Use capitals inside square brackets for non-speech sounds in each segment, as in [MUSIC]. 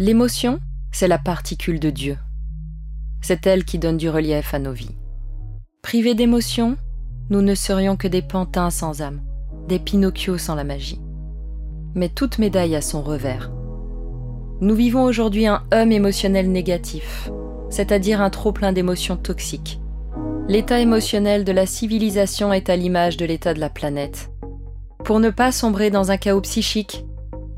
L'émotion, c'est la particule de Dieu. C'est elle qui donne du relief à nos vies. Privés d'émotion, nous ne serions que des pantins sans âme, des Pinocchio sans la magie. Mais toute médaille a son revers. Nous vivons aujourd'hui un hum émotionnel négatif, c'est-à-dire un trop-plein d'émotions toxiques. L'état émotionnel de la civilisation est à l'image de l'état de la planète. Pour ne pas sombrer dans un chaos psychique,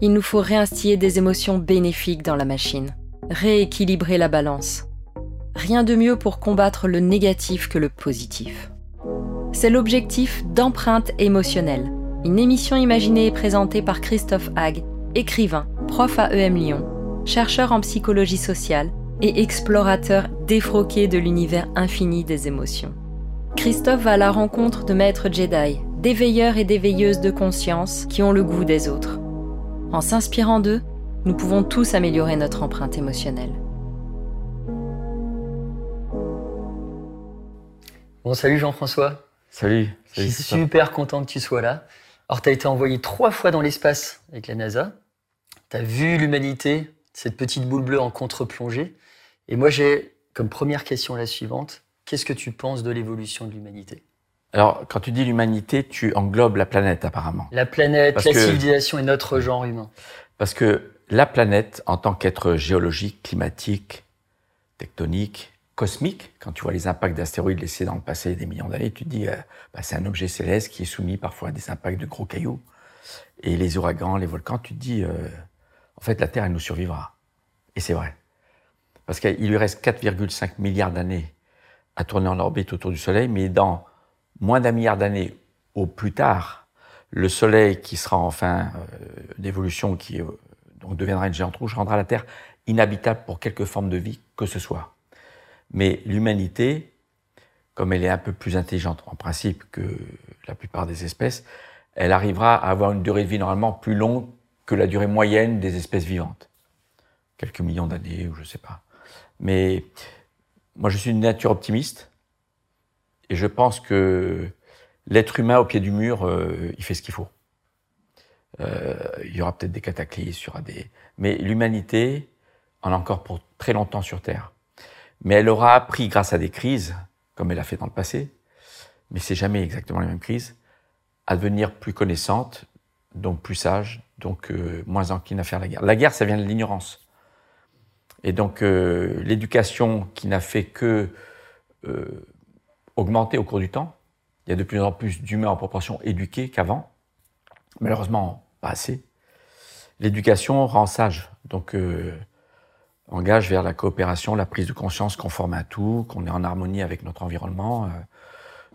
il nous faut réinstiller des émotions bénéfiques dans la machine, rééquilibrer la balance. Rien de mieux pour combattre le négatif que le positif. C'est l'objectif d'empreinte émotionnelle, une émission imaginée et présentée par Christophe Hague, écrivain, prof à EM Lyon, chercheur en psychologie sociale et explorateur défroqué de l'univers infini des émotions. Christophe va à la rencontre de maîtres Jedi, d'éveilleurs et d'éveilleuses de conscience qui ont le goût des autres. En s'inspirant d'eux, nous pouvons tous améliorer notre empreinte émotionnelle. Bon, salut Jean-François. Salut. Je suis super content que tu sois là. Alors, tu as été envoyé trois fois dans l'espace avec la NASA. Tu as vu l'humanité, cette petite boule bleue en contre-plongée. Et moi, j'ai comme première question la suivante. Qu'est-ce que tu penses de l'évolution de l'humanité? Alors, quand tu dis l'humanité, tu englobes la planète apparemment. La planète, la civilisation et notre genre humain. Parce que la planète, en tant qu'être géologique, climatique, tectonique, cosmique, quand tu vois les impacts d'astéroïdes laissés dans le passé des millions d'années, tu te dis, euh, bah, c'est un objet céleste qui est soumis parfois à des impacts de gros cailloux. Et les ouragans, les volcans, tu te dis, euh, en fait, la Terre, elle nous survivra. Et c'est vrai. Parce qu'il lui reste 4,5 milliards d'années à tourner en orbite autour du Soleil, mais dans moins d'un milliard d'années au plus tard, le Soleil qui sera enfin euh, d'évolution, qui donc deviendra une géante rouge, rendra la Terre inhabitable pour quelque forme de vie que ce soit. Mais l'humanité, comme elle est un peu plus intelligente en principe que la plupart des espèces, elle arrivera à avoir une durée de vie normalement plus longue que la durée moyenne des espèces vivantes. Quelques millions d'années ou je sais pas. Mais moi je suis une nature optimiste et je pense que l'être humain au pied du mur, euh, il fait ce qu'il faut. Euh, il y aura peut-être des cataclysmes, il y aura des... Mais l'humanité en a encore pour très longtemps sur Terre. Mais elle aura appris grâce à des crises, comme elle a fait dans le passé, mais c'est jamais exactement les mêmes crises, à devenir plus connaissante, donc plus sage, donc euh, moins encline à faire la guerre. La guerre, ça vient de l'ignorance. Et donc l'éducation qui n'a fait que augmenter au cours du temps, il y a de plus en plus d'humains en proportion éduqués qu'avant, malheureusement pas assez. L'éducation rend sage, donc engage vers la coopération, la prise de conscience qu'on forme un tout, qu'on est en harmonie avec notre environnement. Euh.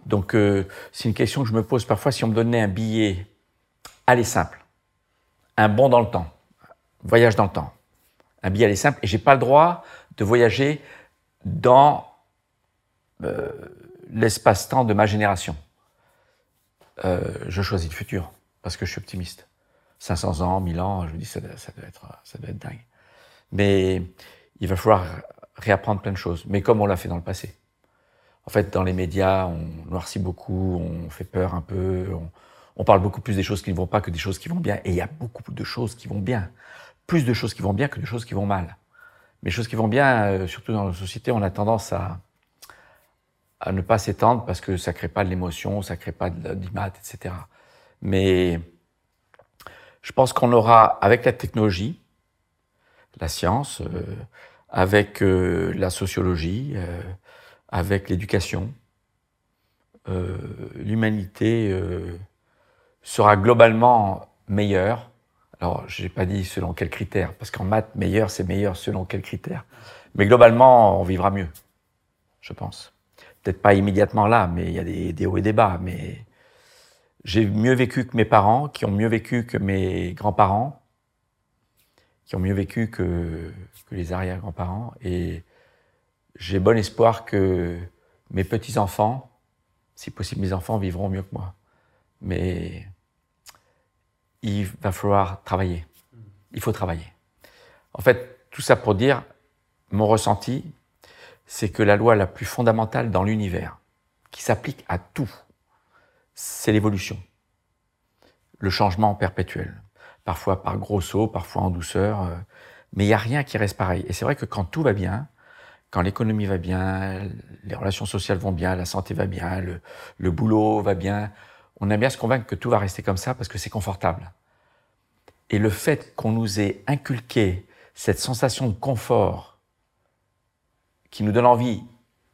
Donc euh, c'est une question que je me pose parfois si on me donnait un billet, aller simple, un bon dans le temps, voyage dans le temps, un billet aller simple, et j'ai pas le droit de voyager dans euh, l'espace-temps de ma génération. je choisis le futur parce que je suis optimiste. 500 ans, 1000 ans, je me dis ça, ça doit être ça doit être dingue. Mais il va falloir réapprendre plein de choses, mais comme on l'a fait dans le passé. En fait, dans les médias, on noircit beaucoup, on fait peur un peu, on, parle beaucoup plus des choses qui ne vont pas que des choses qui vont bien. Et il y a beaucoup de choses qui vont bien. Plus de choses qui vont bien que de choses qui vont mal. Mais les choses qui vont bien, euh, surtout dans nos sociétés, on a tendance à, à ne pas s'étendre parce que ça crée pas de l'émotion, ça crée pas d'image, etc. Mais je pense qu'on aura, avec la technologie, la science, euh, avec euh, la sociologie, euh, avec l'éducation. L'humanité sera globalement meilleure. Alors, je n'ai pas dit selon quels critères, parce qu'en maths, meilleur, c'est meilleur selon quels critères. Mais globalement, on vivra mieux, je pense. Peut-être pas immédiatement là, mais il y a des, hauts et des bas. Mais j'ai mieux vécu que mes parents, qui ont mieux vécu que mes grands-parents qui ont mieux vécu que, que les arrière-grands-parents. Et j'ai bon espoir que mes petits-enfants, si possible mes enfants, vivront mieux que moi. Mais il va falloir travailler. Il faut travailler. En fait, tout ça pour dire, mon ressenti, c'est que la loi la plus fondamentale dans l'univers, qui s'applique à tout, c'est l'évolution, le changement perpétuel parfois par gros sauts, parfois en douceur. Euh, mais il n'y a rien qui reste pareil. Et c'est vrai que quand tout va bien, quand l'économie va bien, les relations sociales vont bien, la santé va bien, le, le boulot va bien, on aime bien se convaincre que tout va rester comme ça parce que c'est confortable. Et le fait qu'on nous ait inculqué cette sensation de confort qui nous donne envie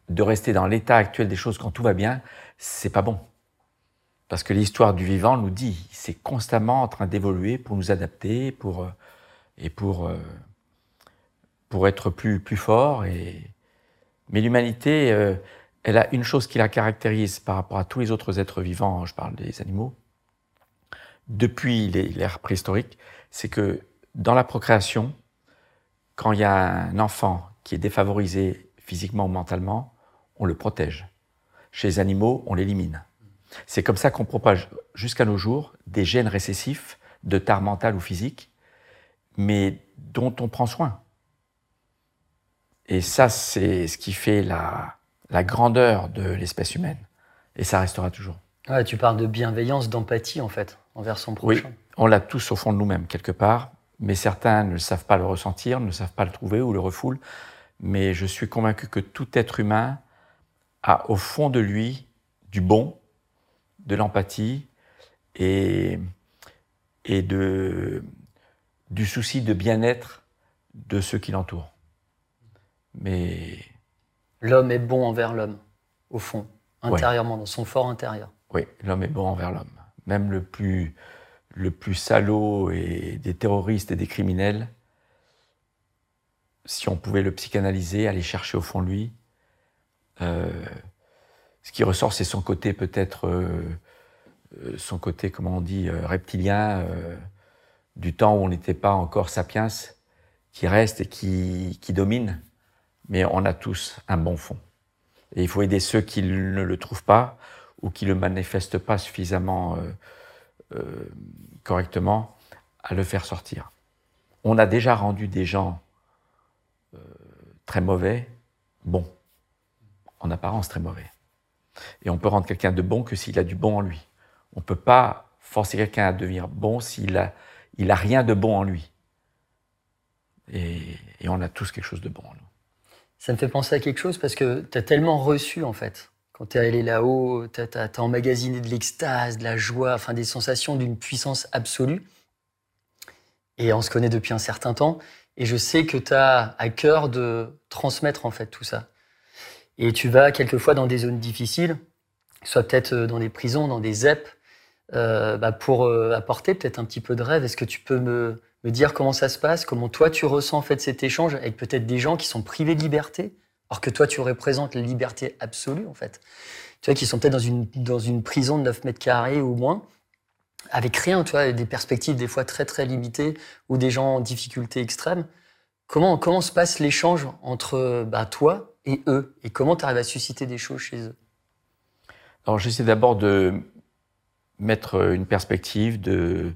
de rester dans l'état actuel des choses quand tout va bien, c'est pas bon. Parce que l'histoire du vivant nous dit, c'est constamment en train d'évoluer pour nous adapter, pour euh, et pour euh, pour être plus plus fort. Et mais l'humanité, euh, elle a une chose qui la caractérise par rapport à tous les autres êtres vivants. Je parle des animaux. Depuis l'ère préhistorique, c'est que dans la procréation, quand il y a un enfant qui est défavorisé physiquement ou mentalement, on le protège. Chez les animaux, on l'élimine. C'est comme ça qu'on propage jusqu'à nos jours des gènes récessifs de tare mentale ou physique, mais dont on prend soin. Et ça, c'est ce qui fait la, la grandeur de l'espèce humaine. Et ça restera toujours. Ouais, tu parles de bienveillance, d'empathie, en fait, envers son prochain. Oui, on l'a tous au fond de nous-mêmes, quelque part, mais certains ne savent pas le ressentir, ne savent pas le trouver ou le refoulent. Mais je suis convaincu que tout être humain a au fond de lui du bon, de l'empathie et, et de, du souci de bien-être de ceux qui l'entourent. Mais. L'homme est bon envers l'homme, au fond, intérieurement, dans son fort intérieur. Oui, l'homme est bon envers l'homme. Même le plus, le plus salaud et des terroristes et des criminels, si on pouvait le psychanalyser, aller chercher au fond lui, euh, ce qui ressort, c'est son côté peut-être, euh, euh, son côté, comment on dit, reptilien, du temps où on n'était pas encore sapiens, qui reste et qui, qui domine. Mais on a tous un bon fond. Et il faut aider ceux qui ne le trouvent pas ou qui ne le manifestent pas suffisamment correctement à le faire sortir. On a déjà rendu des gens très mauvais bons, en apparence très mauvais. Et on peut rendre quelqu'un de bon que s'il a du bon en lui. On ne peut pas forcer quelqu'un à devenir bon s'il a, il a rien de bon en lui. Et, on a tous quelque chose de bon en nous. Ça me fait penser à quelque chose parce que tu as tellement reçu, en fait. Quand tu es allé là-haut, tu as, emmagasiné de l'extase, de la joie, enfin des sensations d'une puissance absolue. Et on se connaît depuis un certain temps. Et je sais que tu as à cœur de transmettre, en fait, tout ça. Et tu vas quelquefois dans des zones difficiles, soit peut-être euh, dans des prisons, dans des ZEP, euh, bah pour euh, apporter peut-être un petit peu de rêve. Est-ce que tu peux me, dire comment ça se passe, comment toi tu ressens en fait cet échange avec peut-être des gens qui sont privés de liberté, alors que toi tu représentes la liberté absolue en fait. Tu vois, qui sont peut-être dans une, dans une prison de 9 mètres carrés ou moins, avec rien, tu vois, des perspectives des fois très très limitées, ou des gens en difficulté extrême. Comment, comment se passe l'échange entre bah, toi et eux? Et comment tu arrives à susciter des choses chez eux? Alors, j'essaie d'abord de mettre une perspective, de,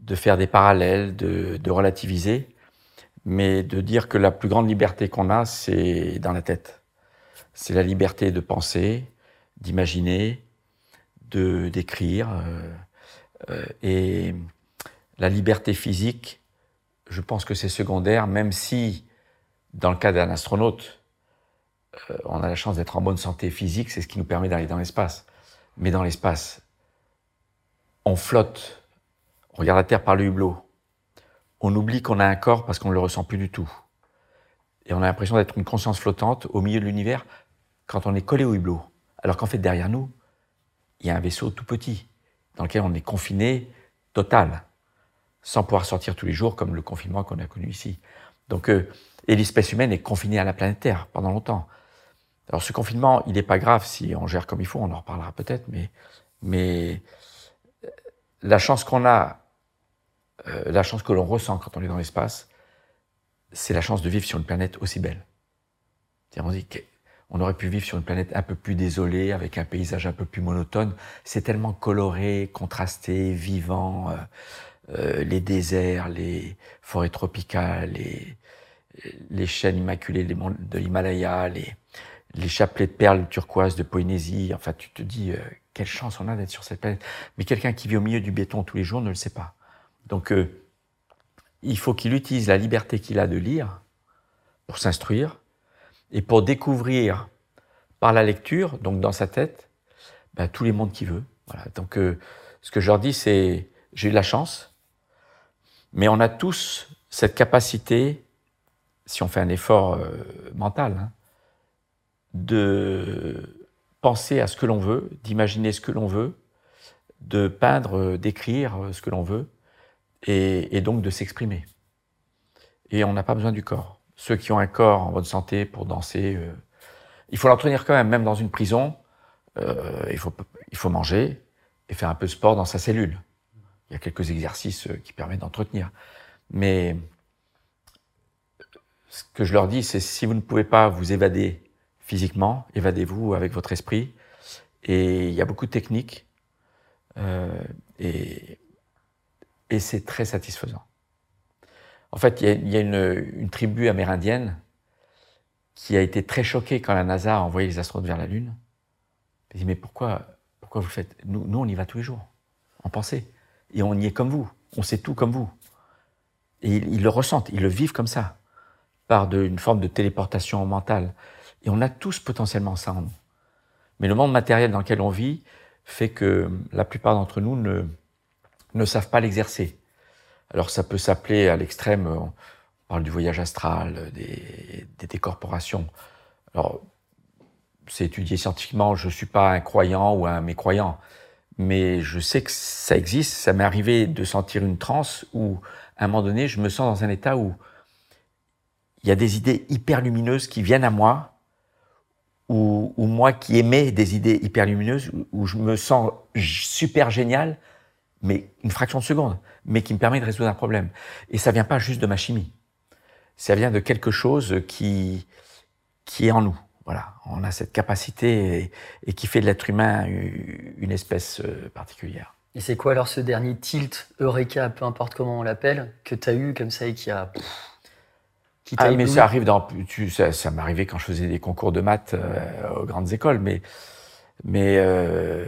de faire des parallèles, de relativiser, mais de dire que la plus grande liberté qu'on a, c'est dans la tête. C'est la liberté de penser, d'imaginer, de d'écrire, euh, euh, et la liberté physique, je pense que c'est secondaire, même si dans le cas d'un astronaute, euh, on a la chance d'être en bonne santé physique, c'est ce qui nous permet d'aller dans l'espace. Mais dans l'espace, on flotte, on regarde la Terre par le hublot. On oublie qu'on a un corps parce qu'on ne le ressent plus du tout. Et on a l'impression d'être une conscience flottante au milieu de l'univers quand on est collé au hublot. Alors qu'en fait, derrière nous, il y a un vaisseau tout petit dans lequel on est confiné total, sans pouvoir sortir tous les jours comme le confinement qu'on a connu ici. Donc, euh, et l'espèce humaine est confinée à la planète Terre pendant longtemps. Alors ce confinement, il n'est pas grave si on gère comme il faut, on en reparlera peut-être, mais, mais euh, la chance qu'on a, euh, la chance que l'on ressent quand on est dans l'espace, c'est la chance de vivre sur une planète aussi belle. On dit qu'on aurait pu vivre sur une planète un peu plus désolée, avec un paysage un peu plus monotone. C'est tellement coloré, contrasté, vivant. Euh, les déserts, les forêts tropicales, les, les chaînes immaculées de l'Himalaya, les, les chapelets de perles turquoises de Polynésie. Enfin, tu te dis, euh, quelle chance on a d'être sur cette planète. Mais quelqu'un qui vit au milieu du béton tous les jours ne le sait pas. Donc, euh, il faut qu'il utilise la liberté qu'il a de lire pour s'instruire et pour découvrir par la lecture, donc dans sa tête, ben, tous les mondes qu'il veut. Voilà. Donc, euh, ce que je leur dis, c'est j'ai eu de la chance, mais on a tous cette capacité, si on fait un effort euh, mental, hein, de penser à ce que l'on veut, d'imaginer ce que l'on veut, de peindre, euh, d'écrire ce que l'on veut, et, donc de s'exprimer. Et on n'a pas besoin du corps. Ceux qui ont un corps en bonne santé pour danser, euh, il faut l'entretenir quand même, même dans une prison. Euh, il, faut, il faut manger et faire un peu de sport dans sa cellule. Il y a quelques exercices euh, qui permettent d'entretenir. Mais ce que je leur dis, c'est si vous ne pouvez pas vous évader physiquement, évadez-vous avec votre esprit. Et il y a beaucoup de techniques. Et et c'est très satisfaisant. En fait, il y a, une, tribu amérindienne qui a été très choquée quand la NASA a envoyé les astronautes vers la Lune. Elle dit, mais pourquoi, pourquoi vous faites? Nous, nous, on y va tous les jours, en pensée. Et on y est comme vous, on sait tout comme vous. Et ils, le ressentent, ils le vivent comme ça, par une forme de téléportation mentale. Et on a tous potentiellement ça en nous. Mais le monde matériel dans lequel on vit fait que la plupart d'entre nous ne, ne savent pas l'exercer. Alors ça peut s'appeler à l'extrême, on parle du voyage astral, des, des décorporations. Alors c'est étudié scientifiquement, je ne suis pas un croyant ou un mécroyant, mais je sais que ça existe. Ça m'est arrivé de sentir une transe où, à un moment donné, je me sens dans un état où il y a des idées hyper lumineuses qui viennent à moi, ou, moi qui aimais des idées hyper lumineuses, où je me sens super génial, mais une fraction de seconde, mais qui me permet de résoudre un problème. Et ça vient pas juste de ma chimie. Ça vient de quelque chose qui, qui est en nous. Voilà. On a cette capacité et, qui fait de l'être humain une espèce euh, particulière. Et c'est quoi alors ce dernier tilt, Eureka, peu importe comment on l'appelle, que tu as eu comme ça et qui a. qui ah, mais ça arrive dans. Tu, ça, ça m'arrivait quand je faisais des concours de maths euh, aux grandes écoles, mais. mais euh,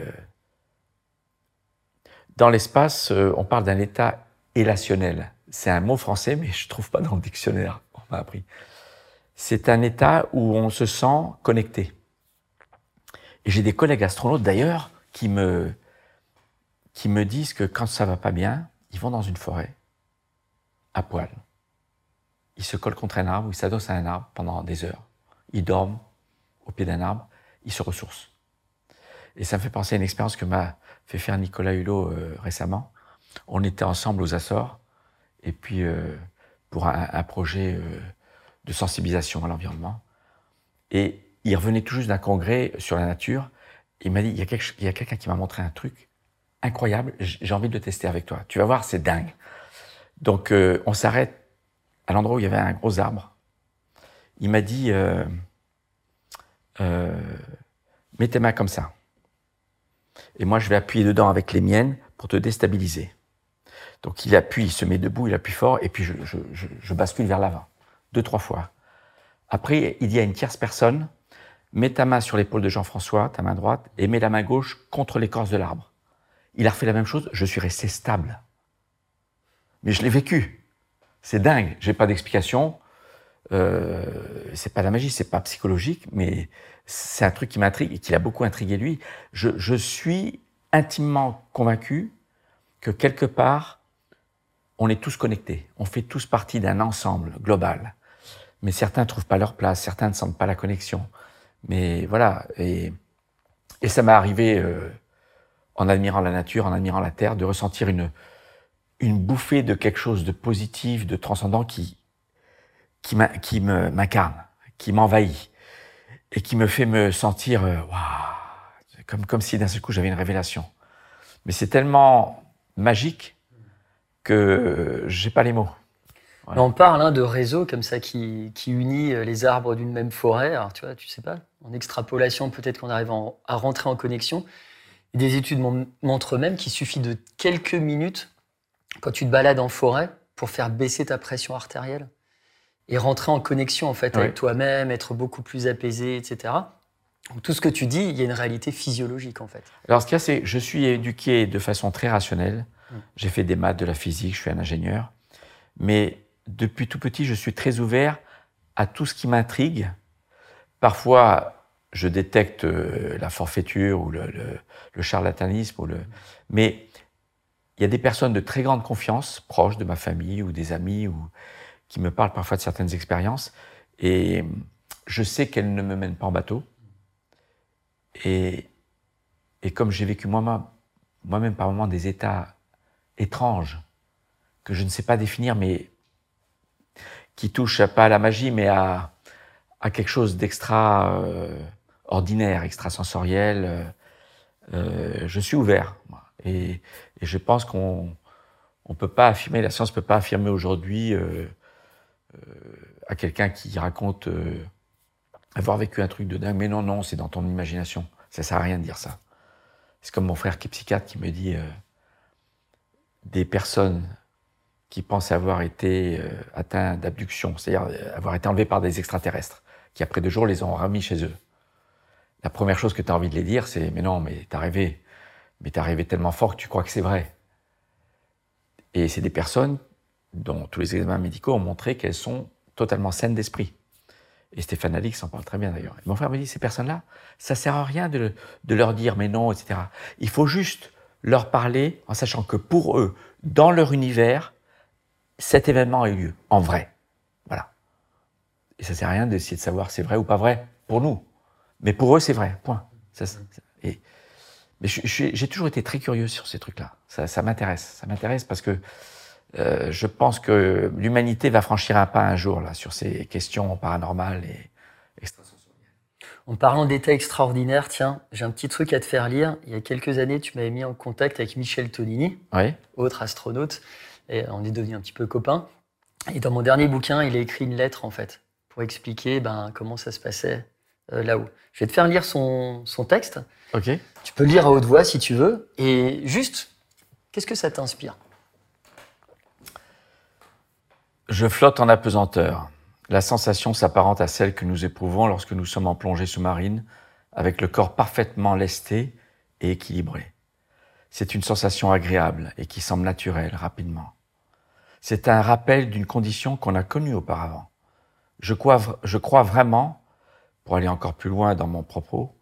dans l'espace, euh, on parle d'un état élationnel. C'est un mot français, mais je ne trouve pas dans le dictionnaire. On m'a appris. C'est un état où on se sent connecté. J'ai des collègues astronautes d'ailleurs qui me, qui me disent que quand ça va pas bien, ils vont dans une forêt, à poil. Ils se collent contre un arbre, ils s'adossent à un arbre pendant des heures. Ils dorment au pied d'un arbre, ils se ressourcent. Et ça me fait penser à une expérience que m'a fait faire Nicolas Hulot euh, récemment. On était ensemble aux Açores, et puis euh, pour un, projet euh, de sensibilisation à l'environnement. Et il revenait tout juste d'un congrès sur la nature. Il m'a dit, il y a, quelqu'un qui m'a montré un truc incroyable, j'ai envie de le tester avec toi. Tu vas voir, c'est dingue. Donc on s'arrête à l'endroit où il y avait un gros arbre. Il m'a dit, mets tes mains comme ça et moi je vais appuyer dedans avec les miennes pour te déstabiliser. Donc il appuie, il se met debout, il appuie fort, et puis je, bascule vers l'avant, deux, trois fois. Après, il dit à une tierce personne, mets ta main sur l'épaule de Jean-François, ta main droite, et mets la main gauche contre l'écorce de l'arbre. Il a refait la même chose, je suis resté stable. Mais je l'ai vécu. C'est dingue, j'ai pas d'explication. Euh, c'est pas de la magie, c'est pas psychologique, mais c'est un truc qui m'intrigue et qui l'a beaucoup intrigué lui. Je, suis intimement convaincu que quelque part, on est tous connectés. On fait tous partie d'un ensemble global. Mais certains ne trouvent pas leur place, certains ne sentent pas la connexion. Mais voilà. Et, ça m'est arrivé, euh, en admirant la nature, en admirant la terre, de ressentir une, une bouffée de quelque chose de positif, de transcendant qui, qui m'incarne, qui m'envahit et qui me fait me sentir euh, comme, comme si d'un seul coup j'avais une révélation. Mais c'est tellement magique que j'ai pas les mots. On parle hein, de réseaux comme ça qui, qui unit euh, les arbres d'une même forêt. Alors, tu vois, tu sais pas, en extrapolation, peut-être qu'on arrive à rentrer en connexion. des études montrent même qu'il suffit de quelques minutes quand tu te balades en forêt pour faire baisser ta pression artérielle et rentrer en connexion en fait avec toi-même, être beaucoup plus apaisé, etc. tout ce que tu dis, il y a une réalité physiologique en fait. Alors ce qu'il y a, c'est je suis éduqué de façon très rationnelle. Mm. J'ai fait des maths, de la physique, je suis un ingénieur. Mais depuis tout petit, je suis très ouvert à tout ce qui m'intrigue. Parfois, je détecte euh, la forfaiture ou le, charlatanisme, ou le... mais il y a des personnes de très grande confiance, proches de ma famille ou des amis, ou qui me parlent parfois de certaines expériences, et je sais qu'elles ne me mènent pas en bateau. Et, et comme j'ai vécu moi-même moi par moments des états étranges que je ne sais pas définir, mais qui touchent pas à la magie, mais à, à quelque chose d'extra euh, ordinaire, extrasensoriel. Euh, euh, je suis ouvert. Et, et, je pense qu'on on peut pas affirmer, la science peut pas affirmer aujourd'hui euh, à quelqu'un qui raconte avoir vécu un truc de dingue. Mais non, non, c'est dans ton imagination. Ça sert à rien de dire ça. C'est comme mon frère qui est psychiatre qui me dit des personnes qui pensent avoir été atteints d'abduction, c'est-à-dire avoir été enlevés par des extraterrestres, qui après deux jours les ont remis chez eux la première chose que tu as envie de les dire, c'est mais non, mais t'as rêvé. Mais t'as rêvé tellement fort que tu crois que c'est vrai. Et c'est des personnes dont tous les examens médicaux ont montré qu'elles sont totalement saines d'esprit. Et Stéphane Alix en parle très bien d'ailleurs. Mon frère me dit, ces personnes-là, ça sert à rien de, de, leur dire mais non, etc. Il faut juste leur parler en sachant que pour eux, dans leur univers, cet événement a eu lieu, en vrai. Voilà. Et ça sert à rien d'essayer de savoir c'est vrai ou pas vrai pour nous. Mais pour eux, c'est vrai, point. Et, mais j'ai toujours été très curieux sur ces trucs-là. Ça m'intéresse. Ça m'intéresse parce que euh, je pense que l'humanité va franchir un pas un jour là sur ces questions paranormales et extrasensorielles. En parlant d'état extraordinaire, tiens, j'ai un petit truc à te faire lire. Il y a quelques années, tu m'avais mis en contact avec Michel Tonini, oui. autre astronaute, et on est devenus un petit peu copains. Et dans mon dernier bouquin, il a écrit une lettre en fait pour expliquer ben, comment ça se passait euh, là-haut. Je vais te faire lire son, son texte. Ok. Tu peux lire à haute voix si tu veux. Et juste, qu'est-ce que ça t'inspire? Je flotte en apesanteur. La sensation s'apparente à celle que nous éprouvons lorsque nous sommes en plongée sous-marine, avec le corps parfaitement lesté et équilibré. C'est une sensation agréable et qui semble naturelle rapidement. C'est un rappel d'une condition qu'on a connue auparavant. Je crois, vraiment pour aller encore plus loin dans mon propos,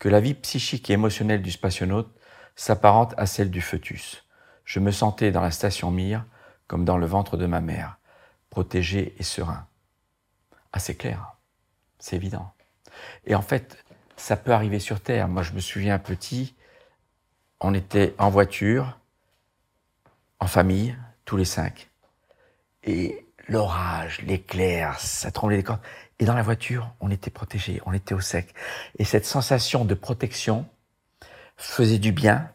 que la vie psychique et émotionnelle du spationaute s'apparente à celle du fœtus. Je me sentais dans la station Mir comme dans le ventre de ma mère, protégé et serein. Ah, c'est clair, c'est évident. Et en fait, ça peut arriver sur Terre. Moi, je me souviens petit, on était en voiture, en famille, tous les cinq. Et l'orage, l'éclair, ça tremblait les cordes. Et dans la voiture, on était protégé, on était au sec. Et cette sensation de protection faisait du bien.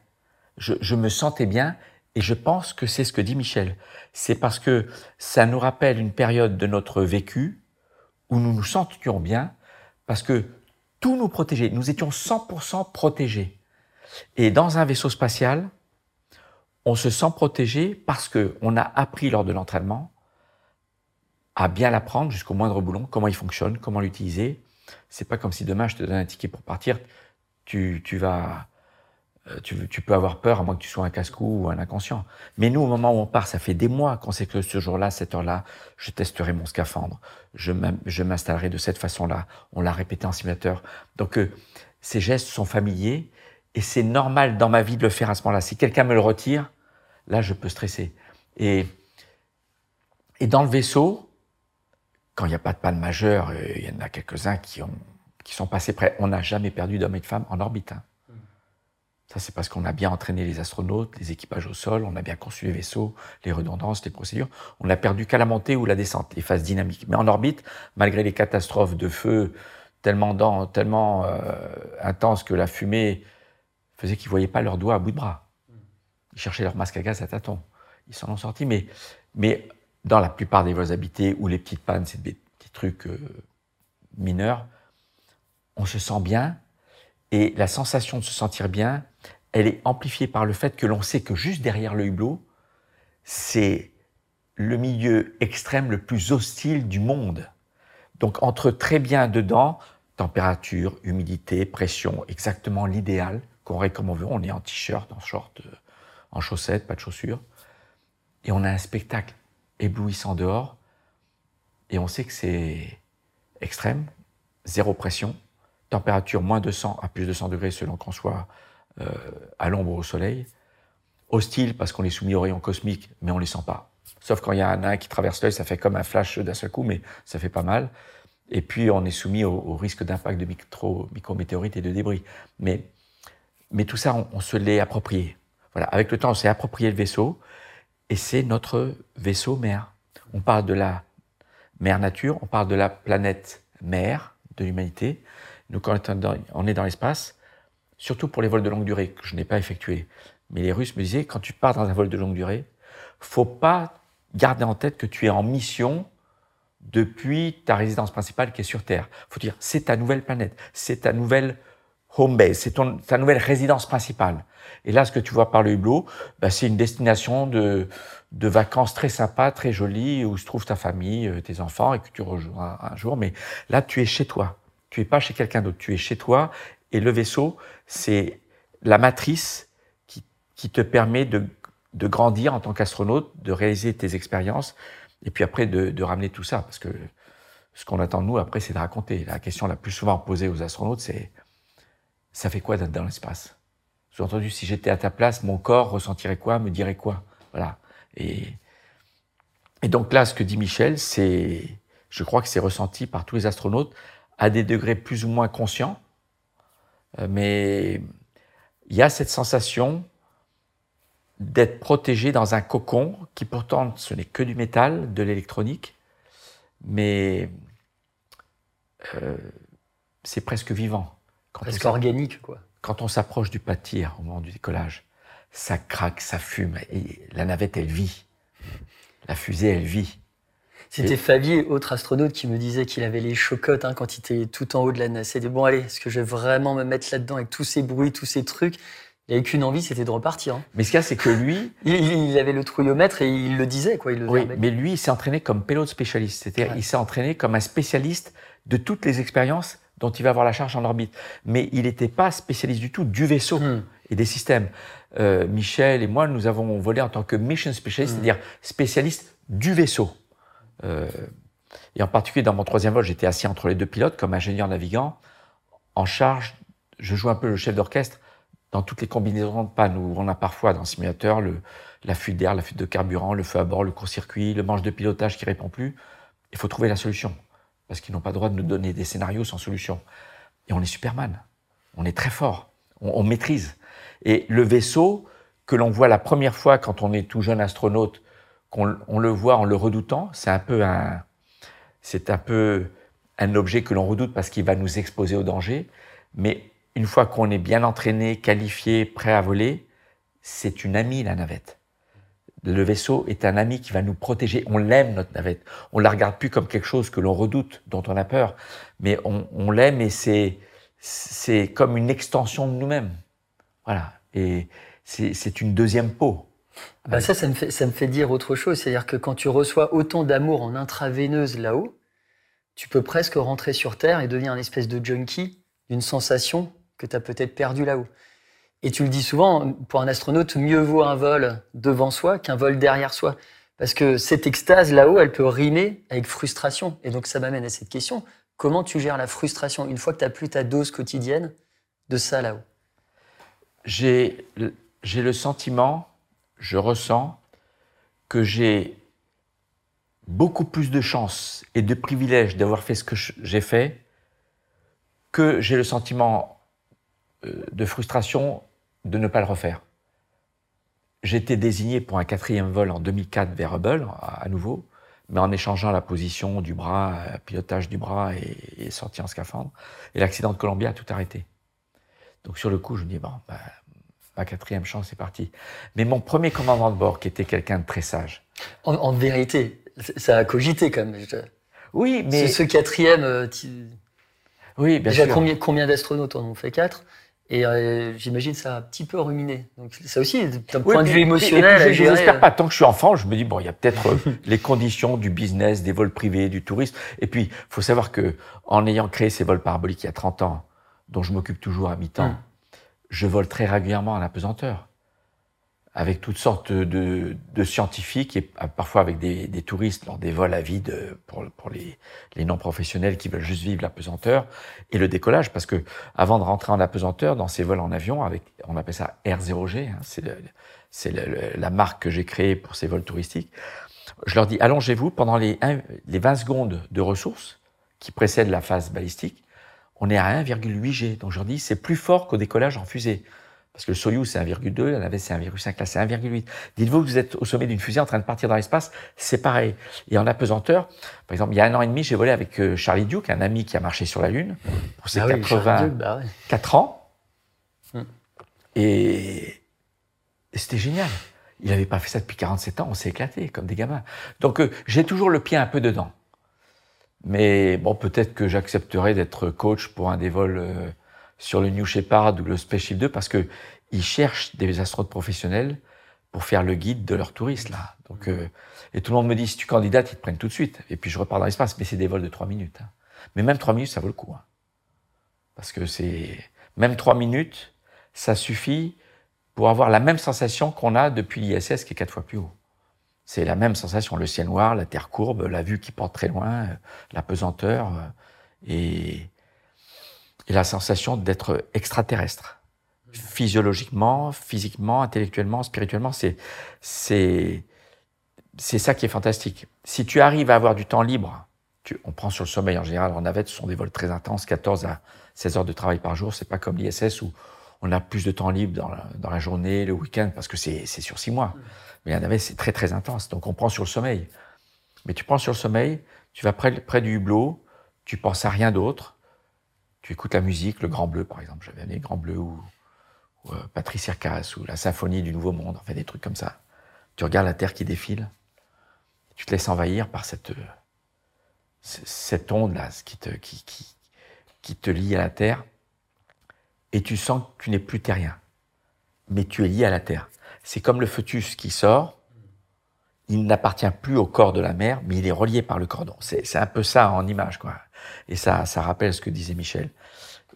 Je, me sentais bien. Et je pense que c'est ce que dit Michel. C'est parce que ça nous rappelle une période de notre vécu où nous nous sentions bien, parce que tout nous protégeait. Nous étions 100% protégés. Et dans un vaisseau spatial, on se sent protégé parce que on a appris lors de l'entraînement à bien l'apprendre jusqu'au moindre boulon, comment il fonctionne, comment l'utiliser. C'est pas comme si demain je te donne un ticket pour partir, tu, tu vas, tu, tu, peux avoir peur à moins que tu sois un casse-cou ou un inconscient. Mais nous, au moment où on part, ça fait des mois qu'on sait que ce jour-là, cette heure-là, je testerai mon scaphandre, je m'installerai de cette façon-là. On l'a répété en simulateur. Donc, euh, ces gestes sont familiers et c'est normal dans ma vie de le faire à ce moment-là. Si quelqu'un me le retire, là, je peux stresser. Et, et dans le vaisseau, quand il n'y a pas de panne majeure, euh, il y en a quelques-uns qui sont passés près. On n'a jamais perdu d'hommes et de femmes en orbite. Hein. Ça, c'est parce qu'on a bien entraîné les astronautes, les équipages au sol, on a bien conçu les vaisseaux, les redondances, les procédures. On n'a perdu qu'à la montée ou la descente, les phases dynamiques. Mais en orbite, malgré les catastrophes de feu tellement, tellement euh, intenses que la fumée faisait qu'ils ne voyaient pas leurs doigts à bout de bras. Ils cherchaient leur masque à gaz à tâtons. Ils s'en ont sortis, mais, dans la plupart des voies habitées où les petites pannes, c'est des petits trucs euh, mineurs, on se sent bien et la sensation de se sentir bien, elle est amplifiée par le fait que l'on sait que juste derrière le hublot, c'est le milieu extrême le plus hostile du monde. Donc entre très bien dedans, température, humidité, pression, exactement l'idéal qu'on aurait comme on veut. On est en t-shirt, en short, euh, en chaussettes, pas de chaussures. Et on a un spectacle éblouissant dehors, et on sait que c'est extrême, zéro pression, température moins 200 à plus de 200 degrés selon qu'on soit euh, à l'ombre au soleil, hostile parce qu'on est soumis aux rayons cosmiques, mais on les sent pas. Sauf quand il y a un nain qui traverse l'œil, ça fait comme un flash d'un seul coup, mais ça fait pas mal. Et puis on est soumis au, risque d'impact de micro, micrométéorites et de débris. Mais, tout ça, on, on se l'est approprié. Voilà. Avec le temps, on s'est approprié le vaisseau, et c'est notre vaisseau mère. On parle de la mère nature, on parle de la planète mère de l'humanité. Nous, quand on est dans l'espace, surtout pour les vols de longue durée, que je n'ai pas effectués, mais les Russes me disaient, quand tu pars dans un vol de longue durée, faut pas garder en tête que tu es en mission depuis ta résidence principale qui est sur Terre. faut dire, c'est ta nouvelle planète, c'est ta nouvelle home base, c'est ta nouvelle résidence principale. Et là, ce que tu vois par le hublot, bah, c'est une destination de, de vacances très sympa, très jolie, où se trouve ta famille, euh, tes enfants, et que tu rejoins un jour. Mais là, tu es chez toi. Tu es pas chez quelqu'un d'autre. Tu es chez toi. Et le vaisseau, c'est la matrice qui, qui te permet de, de grandir en tant qu'astronaute, de réaliser tes expériences, et puis après de, de ramener tout ça. Parce que ce qu'on attend de nous, après, c'est de raconter. La question la plus souvent posée aux astronautes, c'est ça fait quoi d'être dans l'espace? J'ai entendu, si j'étais à ta place, mon corps ressentirait quoi, me dirait quoi? Voilà. Et, et donc là, ce que dit Michel, c'est, je crois que c'est ressenti par tous les astronautes à des degrés plus ou moins conscients, mais il y a cette sensation d'être protégé dans un cocon qui pourtant ce n'est que du métal, de l'électronique, mais euh, c'est presque vivant. presque organique, quoi. Quand on s'approche du pâtir au moment du décollage, ça craque, ça fume, et la navette, elle vit. La fusée, elle vit. C'était Fabier, autre astronaute, qui me disait qu'il avait les chocottes hein, quand il était tout en haut de la NASA. Il dit, bon, allez, est-ce que je vais vraiment me mettre là-dedans avec tous ces bruits, tous ces trucs Il n'avait qu'une envie, c'était de repartir. Hein. Mais ce qu'il y a, c'est que lui... [LAUGHS] il, avait le trouillomètre et il le disait, quoi. Il le oui, mais lui, il s'est entraîné comme pilote spécialiste. C'est-à-dire, il s'est entraîné comme un spécialiste de toutes les expériences dont il va avoir la charge en orbite. Mais il n'était pas spécialiste du tout du vaisseau hmm. et des systèmes. Euh, Michel et moi, nous avons volé en tant que mission specialist, hmm. c'est-à-dire spécialiste du vaisseau. Euh, et en particulier, dans mon troisième vol, j'étais assis entre les deux pilotes comme ingénieur navigant, en charge, je joue un peu le chef d'orchestre dans toutes les combinaisons de panne où on a parfois dans le simulateur la fuite d'air, la fuite de carburant, le feu à bord, le court-circuit, le manche de pilotage qui répond plus. Il faut trouver la solution parce qu'ils n'ont pas le droit de nous donner des scénarios sans solution. Et on est Superman. On est très fort. On, maîtrise. Et le vaisseau que l'on voit la première fois quand on est tout jeune astronaute, qu'on on le voit en le redoutant, c'est un peu un, c'est un peu un objet que l'on redoute parce qu'il va nous exposer au danger. Mais une fois qu'on est bien entraîné, qualifié, prêt à voler, c'est une amie la navette le vaisseau est un ami qui va nous protéger. On l'aime, notre navette. On la regarde plus comme quelque chose que l'on redoute, dont on a peur, mais on, l'aime et c'est, c'est comme une extension de nous-mêmes. Voilà. Et c'est une deuxième peau. Bah ça, ça me, fait, ça me fait dire autre chose. C'est-à-dire que quand tu reçois autant d'amour en intraveineuse là-haut, tu peux presque rentrer sur Terre et devenir un espèce de junkie d'une sensation que tu as peut-être perdue là-haut. Et tu le dis souvent, pour un astronaute, mieux vaut un vol devant soi qu'un vol derrière soi. Parce que cette extase là-haut, elle peut rimer avec frustration. Et donc ça m'amène à cette question. Comment tu gères la frustration une fois que tu n'as plus ta dose quotidienne de ça là-haut? J'ai le sentiment, je ressens que j'ai beaucoup plus de chance et de privilèges d'avoir fait ce que j'ai fait que j'ai le sentiment euh, de frustration de ne pas le refaire. J'étais désigné pour un quatrième vol en 2004 vers Hubble, à nouveau, mais en échangeant la position du bras, euh, pilotage du bras et, sorti en scaphandre. Et l'accident de Columbia a tout arrêté. Donc sur le coup, je me dis, bon, bah, ma quatrième chance est partie. Mais mon premier commandant de bord, qui était quelqu'un de très sage. En, vérité, ça a cogité quand même. Oui, mais. Ce quatrième. Euh, oui, bien Déjà, sûr. combien, combien d'astronautes en ont fait quatre? Et euh, j'imagine ça a un petit peu ruminé. Donc ça aussi, d'un point de vue émotionnel. je n'espère pas. Tant que je suis enfant, je me dis bon, il y a peut-être euh, [LAUGHS] les conditions du business, des vols privés, du tourisme. Et puis, faut savoir que en ayant créé ces vols paraboliques il y a 30 ans, dont je m'occupe toujours à mi-temps, hum. Je vole très régulièrement à la pesanteur. avec toutes sortes de, de scientifiques et parfois avec des, des, touristes lors des vols à vide pour, pour les, les non-professionnels qui veulent juste vivre l'apesanteur et le décollage. Parce que avant de rentrer en apesanteur, dans ces vols en avion, avec, on appelle ça R0G, hein, c'est la marque que j'ai créée pour ces vols touristiques, je leur dis allongez-vous pendant les, les 20 secondes de ressources qui précèdent la phase balistique. On est à 1,8 G. Donc je dis c'est plus fort qu'au décollage en fusée. Parce que le Soyuz, c'est 1,2, la navette, c'est 1,5, là, c'est 1,8. Dites-vous que vous êtes au sommet d'une fusée en train de partir dans l'espace, c'est pareil. Et en apesanteur, par exemple, il y a un an et demi, j'ai volé avec euh, Charlie Duke, un ami qui a marché sur la Lune, pour ses 84 ah bah ans. Hmm. Et, c'était génial. Il n'avait pas fait ça depuis 47 ans, on s'est éclaté comme des gamins. Donc euh, j'ai toujours le pied un peu dedans. Mais bon, peut-être que j'accepterai d'être coach pour un des vols euh, sur le New Shepard ou le Spaceship 2 parce que ils cherchent des astronautes professionnels pour faire le guide de leurs touristes là. Donc euh, et tout le monde me dit si tu candidates, ils te prennent tout de suite. Et puis je repars dans l'espace, mais c'est des vols de trois minutes. Hein. Mais même trois minutes, ça vaut le coup. Hein. Parce que c'est même trois minutes, ça suffit pour avoir la même sensation qu'on a depuis l'ISS qui est quatre fois plus haut. C'est la même sensation, le ciel noir, la terre courbe, la vue qui porte très loin, euh, la pesanteur euh, et la sensation d'être extraterrestre. Physiologiquement, physiquement, intellectuellement, spirituellement, c'est, c'est, c'est ça qui est fantastique. Si tu arrives à avoir du temps libre, tu, on prend sur le sommeil en général, en navette, ce sont des vols très intenses, 14 à 16 heures de travail par jour, c'est pas comme l'ISS où on a plus de temps libre dans la, dans la journée, le week-end, parce que c'est, sur six mois. Mais la navette, c'est très très intense, donc on prend sur le sommeil. Mais tu prends sur le sommeil, tu vas près, près du hublot, tu penses à rien d'autre, tu écoutes la musique, le Grand Bleu par exemple, j'avais amené Grand Bleu ou, ou euh, Patrice ou la Symphonie du Nouveau Monde, fait des trucs comme ça. Tu regardes la Terre qui défile, tu te laisses envahir par cette, cette onde-là qui te, qui, qui, qui te lie à la Terre, et tu sens que tu n'es plus terrien, mais tu es lié à la Terre. C'est comme le fœtus qui sort, il n'appartient plus au corps de la mère, mais il est relié par le cordon. C'est un peu ça en image, quoi. Et ça, ça rappelle ce que disait Michel.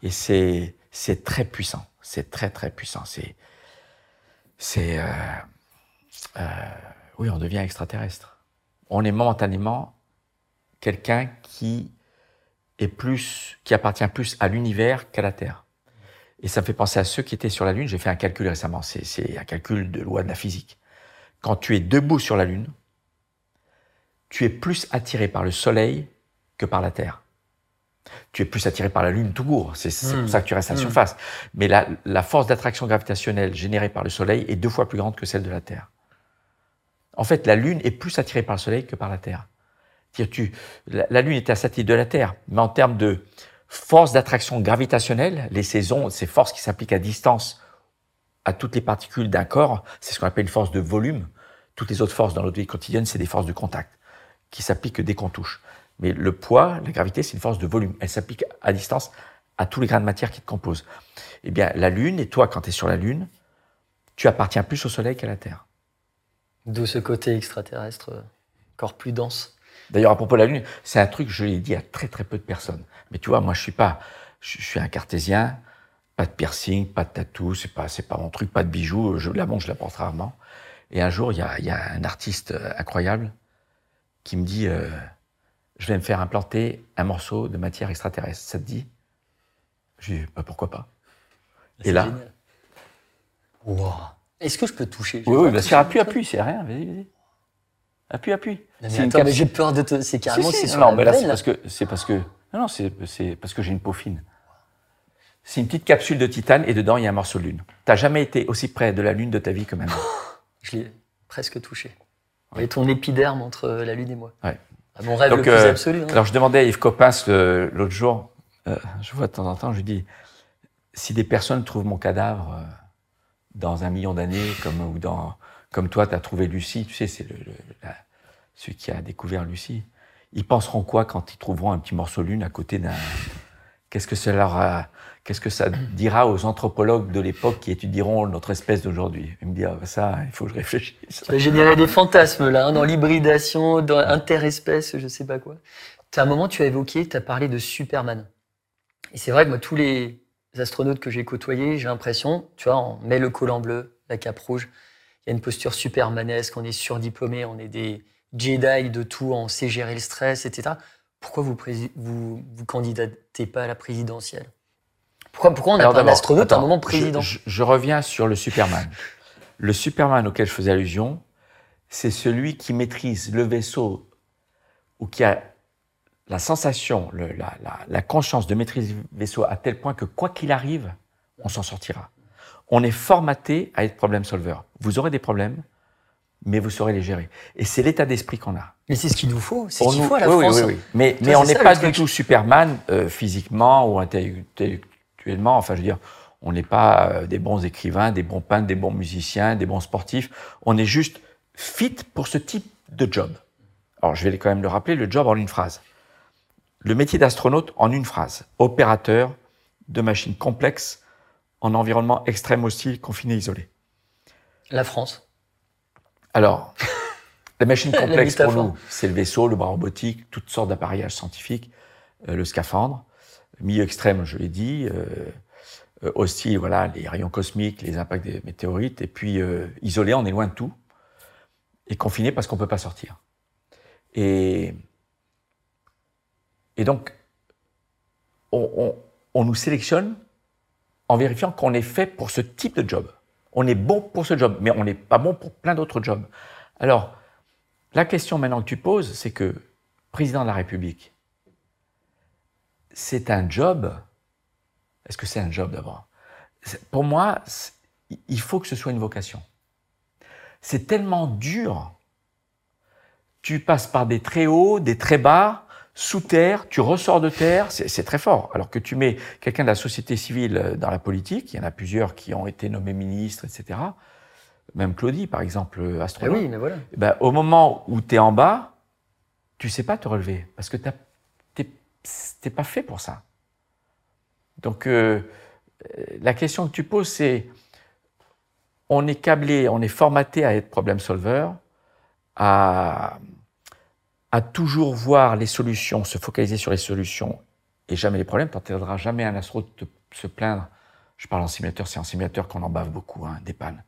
Et c'est, c'est très puissant. C'est très, très puissant. C'est, c'est, euh, euh, oui, on devient extraterrestre. On est momentanément quelqu'un qui est plus, qui appartient plus à l'univers qu'à la Terre. Et ça me fait penser à ceux qui étaient sur la Lune. J'ai fait un calcul récemment. C'est, un calcul de loi de la physique. Quand tu es debout sur la Lune, tu es plus attiré par le Soleil que par la Terre tu es plus attiré par la Lune tout court. C'est pour hmm. ça que tu restes à la hmm. surface. Mais la, la force d'attraction gravitationnelle générée par le Soleil est deux fois plus grande que celle de la Terre. En fait, la Lune est plus attirée par le Soleil que par la Terre. Tu, la, la, Lune est un satellite de la Terre, mais en termes de force d'attraction gravitationnelle, les saisons, ces forces qui s'appliquent à distance à toutes les particules d'un corps, c'est ce qu'on appelle une force de volume. Toutes les autres forces dans notre vie quotidienne, c'est des forces de contact qui s'appliquent dès qu'on touche. Mais le poids, la gravité, c'est une force de volume. Elle s'applique à distance à tous les grains de matière qui te composent. Eh bien, la Lune, et toi, quand tu es sur la Lune, tu appartiens plus au Soleil qu'à la Terre. D'où ce côté extraterrestre euh, encore plus dense. D'ailleurs, à propos de la Lune, c'est un truc, je l'ai dit à très très peu de personnes. Mais tu vois, moi, je suis pas, je, suis un cartésien, pas de piercing, pas de tatou, c'est pas, c'est pas mon truc, pas de bijoux. Je, la montre, je la porte rarement. Et un jour, il y a, y a, un artiste euh, incroyable qui me dit, euh, je vais me faire implanter un morceau de matière extraterrestre. Ça te dit? Je dis, bah, pourquoi pas? Et là. Wow. Est-ce que je peux toucher? Oui, oui bien sûr, appuie, appuie, c'est rien, vas-y, vas-y. Appuie, appuie. mais, j'ai peur de te. C'est carrément. Si, non, mais là, c'est parce que. C'est parce que. Non, non, c'est parce que j'ai une peau fine. C'est une petite capsule de titane et dedans, il y a un morceau de lune. T'as jamais été aussi près de la lune de ta vie que maintenant. [LAUGHS] je l'ai presque touché. Et ton épiderme entre la lune et moi. Ouais. Mon rêve le plus euh, absolu. Hein. Alors je demandais à Yves Coppens l'autre jour, euh, je vois de temps en temps, je lui dis, si des personnes trouvent mon cadavre euh, dans un million d'années, comme, ou dans, comme toi, tu as trouvé Lucie, tu sais, c'est le, celui qui a découvert Lucie, ils penseront quoi quand ils trouveront un petit morceau de lune à côté d'un... Qu'est-ce que ça leur qu'est-ce que ça dira aux anthropologues de l'époque qui étudieront notre espèce d'aujourd'hui? Ils me disent, ah, ça, il faut que je réfléchisse. Générer des fantasmes, là, hein, dans l'hybridation, dans interespèce, je sais pas quoi. À un moment, tu as évoqué, tu as parlé de Superman. Et c'est vrai que moi, tous les astronautes que j'ai côtoyés, j'ai l'impression, tu vois, on met le collant bleu, la cape rouge, il y a une posture supermanesque, on est surdiplômé, on est des Jedi de tout, on sait gérer le stress, etc. Pourquoi vous vous, vous candidatez pas à la présidentielle? Pourquoi, pourquoi on n'a pas un astronaute à un moment président? je, reviens sur le Superman. [LAUGHS] le Superman auquel je faisais allusion, c'est celui qui maîtrise le vaisseau ou qui a la sensation, le, la, la, la, conscience de maîtriser le vaisseau à tel point que quoi qu'il arrive, on s'en sortira. On est formaté à être problème solver. Vous aurez des problèmes, mais vous saurez les gérer. Et c'est l'état d'esprit qu'on a. Mais c'est ce qu'il nous faut. C'est ce qu'il faut à la France. Oui, oui, oui. Mais, mais on n'est pas du tout Superman euh, physiquement ou intellectuellement. Enfin, je veux dire, on n'est pas euh, des bons écrivains, des bons peintres, des bons musiciens, des bons sportifs. On est juste fit pour ce type de job. Alors, je vais quand même le rappeler, le job en une phrase. Le métier d'astronaute en une phrase. Opérateur de machines complexes en environnement extrême hostile, confiné, isolé. La France. Alors, la machine [LAUGHS] complexe pour nous, c'est le vaisseau, le bras robotique, toutes sortes d'appareillages scientifiques, euh, le scaphandre. Milieu extrême, je l'ai dit. Euh, euh, hostile, voilà, les rayons cosmiques, les impacts des météorites. Et puis isolé, on est loin de tout. Et confiné parce qu'on ne peut pas sortir. Et, et donc, on, on nous sélectionne en vérifiant qu'on est fait pour ce type de job. On est bon pour ce job, mais on n'est pas bon pour plein d'autres jobs. Alors, la question maintenant que tu poses, c'est que président de la République, c'est un job. Est-ce que c'est un job d'abord? Pour moi, il faut que ce soit une vocation. C'est tellement dur. Tu passes par des très hauts, des très bas, sous terre, tu ressors de terre, c'est très fort. Alors que tu mets quelqu'un de la société civile euh, dans la politique, il y en a plusieurs qui ont été nommés ministres, etc. Même Claudie, par exemple, euh, astronaute. Eh oui, mais voilà. Eh ben, au moment où tu es en bas, tu sais pas te relever, parce que tu n'es pas fait pour ça. Donc, euh, la question que tu poses, c'est on est câblé, on est formaté à être problem solver, à à toujours voir les solutions, se focaliser sur les solutions et jamais les problèmes. Tu jamais un astronaute se plaindre. Je parle en simulateur, c'est en simulateur qu'on en bave beaucoup, hein, des pannes.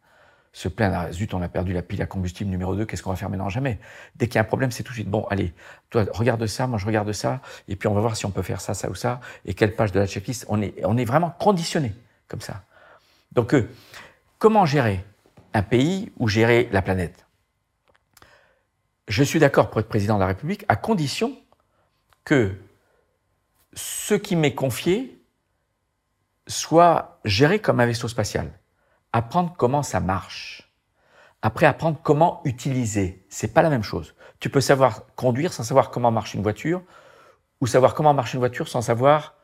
Se plaindre, ah, zut, on a perdu la pile à combustible numéro 2, qu'est-ce qu'on va faire maintenant? Jamais. Dès qu'il y a un problème, c'est tout de suite, bon, allez, toi, regarde ça, moi je regarde ça, et puis on va voir si on peut faire ça, ça ou ça, et quelle page de la checklist. On est, on est vraiment conditionné comme ça. Donc, euh, comment gérer un pays ou gérer la planète? Je suis d'accord pour être président de la République à condition que ce qui m'est confié soit géré comme un vaisseau spatial. Apprendre comment ça marche. Après, apprendre comment utiliser. C'est pas la même chose. Tu peux savoir conduire sans savoir comment marche une voiture, ou savoir comment marche une voiture sans savoir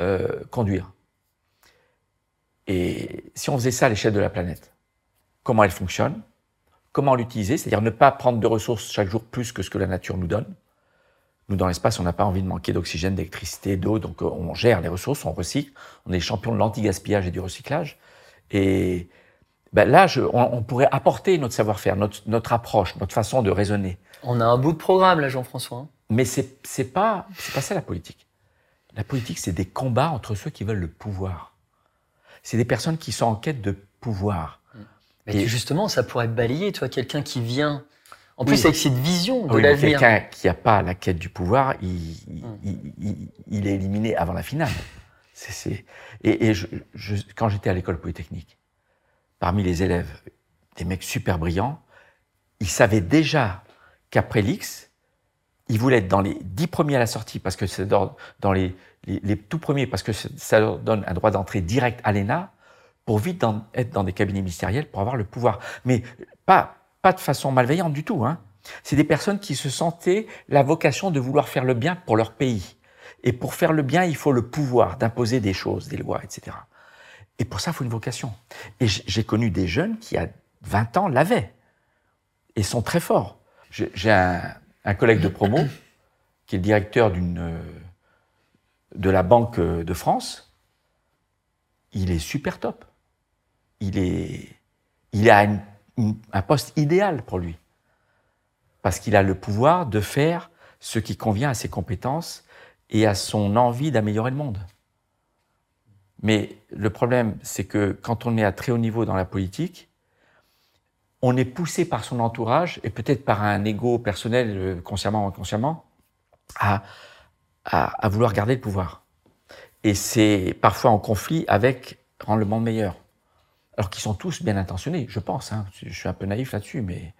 euh, conduire. Et si on faisait ça à l'échelle de la planète, comment elle fonctionne, comment l'utiliser, c'est-à-dire ne pas prendre de ressources chaque jour plus que ce que la nature nous donne. Nous, dans l'espace, on n'a pas envie de manquer d'oxygène, d'électricité, d'eau, donc euh, on gère les ressources, on recycle, on est champion de l'anti-gaspillage et du recyclage. Et ben là, on, pourrait apporter notre savoir-faire, notre, approche, notre façon de raisonner. On a un bout de programme, là, Jean-François. Mais c'est n'est pas, pas ça la politique. La politique, c'est des combats entre ceux qui veulent le pouvoir. C'est des personnes qui sont en quête de pouvoir. Mais justement, ça pourrait balayer, toi, quelqu'un qui vient, en plus avec cette vision de l'avenir. Quelqu'un qui n'a pas la quête du pouvoir, il, il, est éliminé avant la finale. C Et, je, quand j'étais à l'école polytechnique, parmi les élèves, des mecs super brillants, ils savaient déjà qu'après l'X, ils voulaient être dans les dix premiers à la sortie, parce que c'est dans, les, les, les, tout premiers, parce que ça leur donne un droit d'entrée direct à l'ENA, pour vite être dans des cabinets ministériels pour avoir le pouvoir. Mais pas, pas de façon malveillante du tout. Hein. C'est des personnes qui se sentaient la vocation de vouloir faire le bien pour leur pays. Et pour faire le bien, il faut le pouvoir d'imposer des choses, des lois, etc. Et pour ça, il faut une vocation. Et j'ai connu des jeunes qui, à 20 ans, l'avaient. Et sont très forts. J'ai un, collègue de promo [COUGHS] qui est le directeur d'une de la Banque de France. Il est super top il, est, a un poste idéal pour lui. Parce qu'il a le pouvoir de faire ce qui convient à ses compétences et à son envie d'améliorer le monde. Mais le problème, c'est que quand on est à très haut niveau dans la politique, on est poussé par son entourage et peut-être par un ego personnel, euh, consciemment ou inconsciemment, à, à, vouloir garder le pouvoir. Et c'est parfois en conflit avec rendre le monde meilleur. Alors qu'ils sont tous bien intentionnés, je pense. Hein. Je suis un peu naïf là-dessus, mais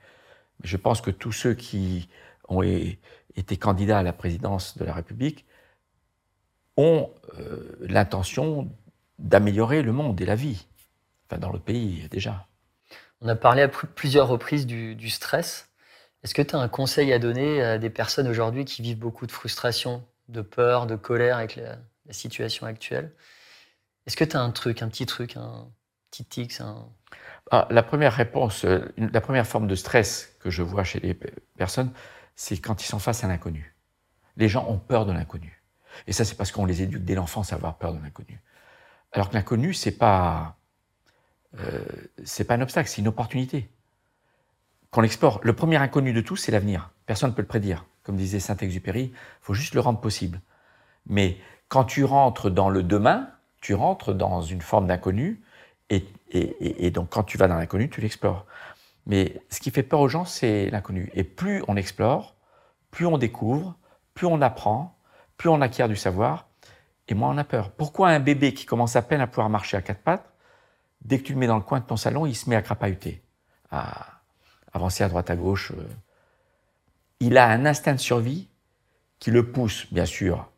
je pense que tous ceux qui ont été candidats à la présidence de la République ont euh, l'intention d'améliorer le monde et la vie, enfin dans le pays déjà. On a parlé à plusieurs reprises du, stress. Est-ce que tu as un conseil à donner à des personnes aujourd'hui qui vivent beaucoup de frustration, de peur, de colère avec la, situation actuelle? Est-ce que tu as un truc, un petit truc, ah, La première réponse, euh, la première forme de stress que je vois chez les personnes, c'est quand ils sont face à l'inconnu. Les gens ont peur de l'inconnu. Et ça, c'est parce qu'on les éduque dès l'enfance à avoir peur de l'inconnu. Alors que l'inconnu, c'est pas euh, c'est pas un obstacle, c'est une opportunité qu'on explore. Le premier inconnu de tous, c'est l'avenir. Personne ne peut le prédire. Comme disait Saint-Exupéry, il faut juste le rendre possible. Mais quand tu rentres dans le demain, tu rentres dans une forme d'inconnu, et, donc quand tu vas dans l'inconnu, tu l'explores. Mais ce qui fait peur aux gens, c'est l'inconnu. Et plus on explore, plus on découvre, plus on apprend, plus on acquiert du savoir, et moins on a peur. Pourquoi un bébé qui commence à peine à pouvoir marcher à quatre pattes dès que tu le mets dans le coin de ton salon, il se met à crapahuter, à avancer à droite à gauche. Euh. Il a un instinct de survie qui le pousse, bien sûr,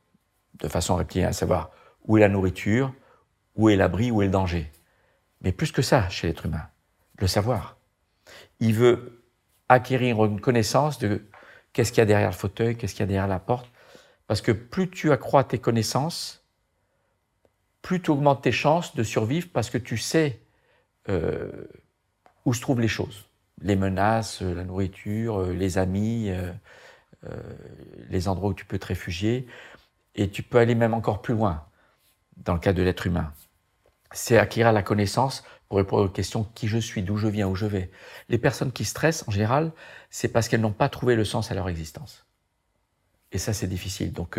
de façon reptilienne, à savoir où est la nourriture, où est l'abri, où est le danger. Mais plus que ça, chez l'être humain, le savoir. Il veut acquérir une connaissance de qu'est-ce qu'il y a derrière le fauteuil, qu'est-ce qu'il y a derrière la porte. Parce que plus tu accrois tes connaissances, plus tu augmentes tes chances de survivre parce que tu sais euh, où se trouvent les choses. Les menaces, euh, la nourriture, euh, les amis, les endroits où tu peux te réfugier. Et tu peux aller même encore plus loin dans le cas de l'être humain. C'est acquérir la connaissance pour répondre aux questions qui je suis, d'où je viens, où je vais. Les personnes qui stressent, en général, c'est parce qu'elles n'ont pas trouvé le sens à leur existence. Et ça, c'est difficile. Donc,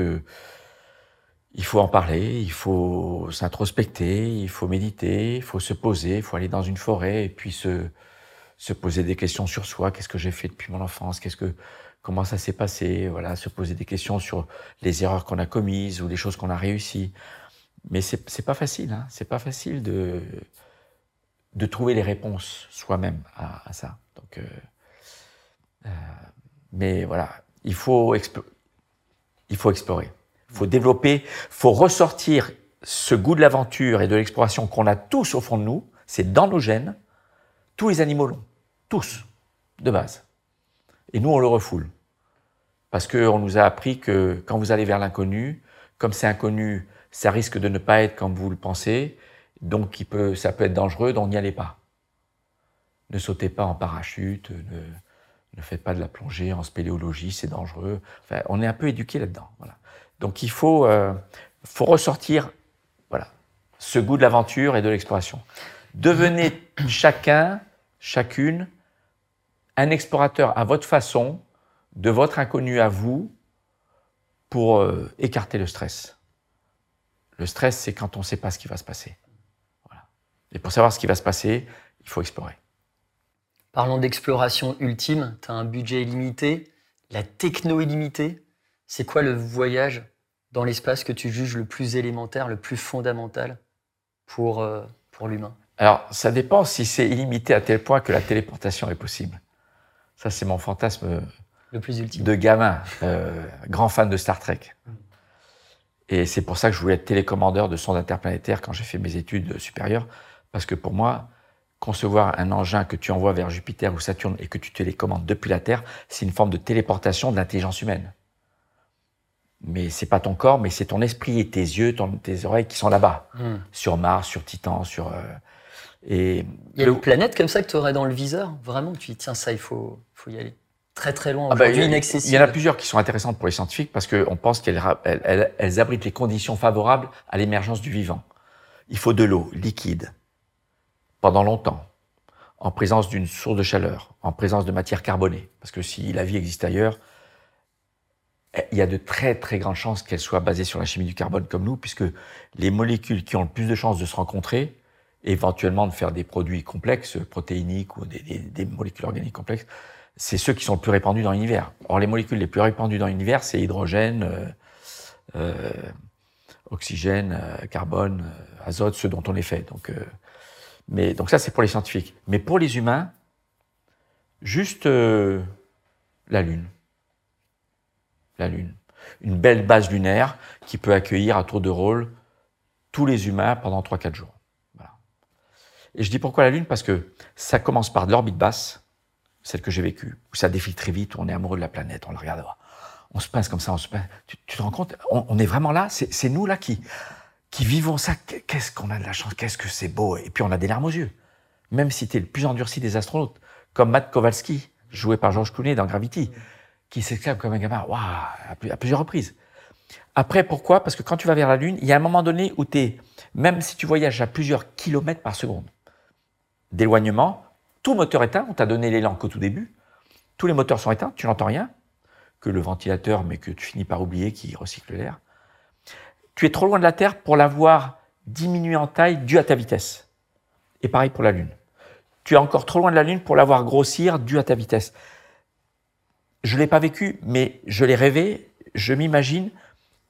il faut en parler, il faut s'introspecter, il faut méditer, il faut se poser, il faut aller dans une forêt et puis se, se poser des questions sur soi. Qu'est-ce que j'ai fait depuis mon enfance? Qu'est-ce que, comment ça s'est passé? Voilà, se poser des questions sur les erreurs qu'on a commises ou les choses qu'on a réussies. Mais c'est, pas facile, hein c'est pas facile de, de trouver les réponses soi-même à, ça. Donc, euh, euh, mais voilà, il faut, il faut explorer faut développer, faut ressortir ce goût de l'aventure et de l'exploration qu'on a tous au fond de nous. C'est dans nos gènes. Tous les animaux l'ont. Tous. De base. Et nous, on le refoule. Parce qu'on nous a appris que quand vous allez vers l'inconnu, comme c'est inconnu, ça risque de ne pas être comme vous le pensez. Donc, il peut, ça peut être dangereux, donc n'y allez pas. Ne sautez pas en parachute, ne, ne faites pas de la plongée en spéléologie, c'est dangereux. Enfin, on est un peu éduqué là-dedans. Voilà. Donc il faut, euh, faut ressortir voilà, ce goût de l'aventure et de l'exploration. Devenez [COUGHS] chacun, chacune, un explorateur à votre façon, de votre inconnu à vous, pour euh, écarter le stress. Le stress, c'est quand on ne sait pas ce qui va se passer. Voilà. Et pour savoir ce qui va se passer, il faut explorer. Parlons d'exploration ultime. Tu as un budget illimité, la techno illimitée. C'est quoi le voyage dans l'espace que tu juges le plus élémentaire, le plus fondamental pour, euh, pour l'humain? Alors, ça dépend si c'est illimité à tel point que la téléportation est possible. Ça, c'est mon fantasme le plus ultime. de gamin, euh, grand fan de Star Trek. Et c'est pour ça que je voulais être télécommandeur de sondes interplanétaires quand j'ai fait mes études supérieures, parce que pour moi, concevoir un engin que tu envoies vers Jupiter ou Saturne et que tu télécommandes depuis la Terre, c'est une forme de téléportation de l'intelligence humaine mais c'est pas ton corps, mais c'est ton esprit et tes yeux, tes oreilles qui sont là-bas, hmm. sur Mars, sur Titan, sur. Euh, et il y a une planète comme ça que tu aurais dans le viseur, vraiment, tu dis tiens ça il faut, faut y aller très très loin, ah bah, inaccessible. Il y en a plusieurs qui sont intéressantes pour les scientifiques parce qu'on pense qu'elles elles, elles abritent les conditions favorables à l'émergence du vivant. Il faut de l'eau liquide pendant longtemps, en présence d'une source de chaleur, en présence de matière carbonée, parce que si la vie existe ailleurs, il y a de très très grandes chances qu'elle soit basée sur la chimie du carbone comme nous, puisque les molécules qui ont le plus de chances de se rencontrer, éventuellement de faire des produits complexes, protéiniques ou des, molécules organiques complexes, c'est ceux qui sont le plus répandus dans l'univers. Or, les molécules les plus répandues dans l'univers, c'est hydrogène, euh, euh, oxygène, euh, carbone, azote, ceux dont on est fait. Donc, mais, donc ça, c'est pour les scientifiques. Mais pour les humains, juste la Lune. La Lune. Une belle base lunaire qui peut accueillir à tour de rôle tous les humains pendant 3-4 jours. Et je dis pourquoi la Lune? Parce que ça commence par de l'orbite basse, celle que j'ai vécue, où ça défile très vite, où on est amoureux de la planète, on la regarde, on se pince comme ça, on se pince. Tu, te rends compte on, est vraiment là, c'est nous là qui, qui vivons ça. Qu'est-ce qu'on a de la chance, qu'est-ce que c'est beau. Et puis on a des larmes aux yeux. Même si tu es le plus endurci des astronautes, comme Matt Kowalski, joué par George Clooney dans Gravity, qui s'exclame comme un gamin, waouh, à plusieurs reprises. Après, pourquoi? Parce que quand tu vas vers la Lune, il y a un moment donné où tu es, même si tu voyages à plusieurs kilomètres par seconde d'éloignement, tout moteur éteint, on t'a donné l'élan qu'au tout début, tous les moteurs sont éteints, tu n'entends rien, que le ventilateur, mais que tu finis par oublier, qui recycle l'air. Tu es trop loin de la Terre pour l'avoir diminué en taille dû à ta vitesse. Et pareil pour la Lune. Tu es encore trop loin de la Lune pour l'avoir grossir dû à ta vitesse. Je ne l'ai pas vécu, mais je l'ai rêvé, je m'imagine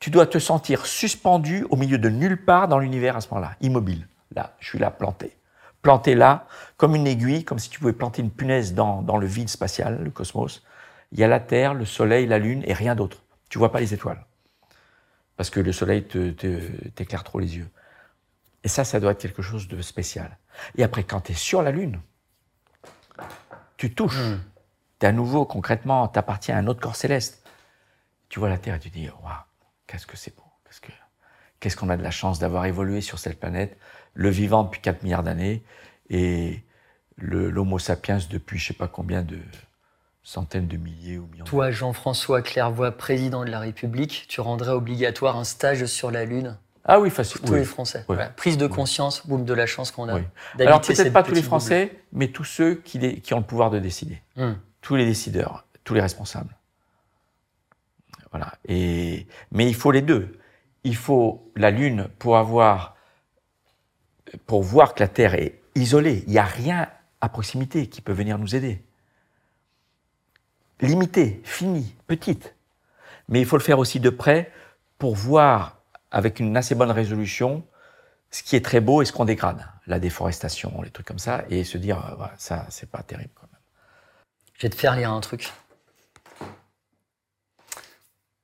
tu dois te sentir suspendu au milieu de nulle part dans l'univers à ce moment-là, immobile. Là, je suis là, planté. Planté là, comme une aiguille, comme si tu pouvais planter une punaise dans, le vide spatial, le cosmos. Il y a la Terre, le Soleil, la Lune et rien d'autre. Tu vois pas les étoiles. Parce que le Soleil t'éclaire trop les yeux. Et ça, ça doit être quelque chose de spécial. Et après, quand tu es sur la Lune, tu touches. Hmm. Tu es à nouveau, concrètement, tu appartiens à un autre corps céleste. Tu vois la Terre et tu dis, waouh, Qu'est-ce que c'est beau Qu'est-ce qu'on a de la chance d'avoir évolué sur cette planète, le vivant depuis 4 milliards d'années et l'Homo sapiens depuis je sais pas combien de centaines de milliers ou millions. Toi, Jean-François Clairvoy, président de la République, tu rendrais obligatoire un stage sur la Lune ah oui, facile. tous les Français. Prise de conscience, boum, de la chance qu'on a. Alors peut-être pas tous les Français, mais tous ceux qui, qui, ont le pouvoir de décider. Hmm. Tous les décideurs, tous les responsables. Voilà. Et, mais il faut les deux. Il faut la Lune pour avoir, pour voir que la Terre est isolée. Il n'y a rien à proximité qui peut venir nous aider. Limitée, finie, petite. Mais il faut le faire aussi de près pour voir avec une assez bonne résolution ce qui est très beau et ce qu'on dégrade. La déforestation, les trucs comme ça, et se dire, euh, voilà, ça, c'est pas terrible quand même. Je vais te faire lire un truc.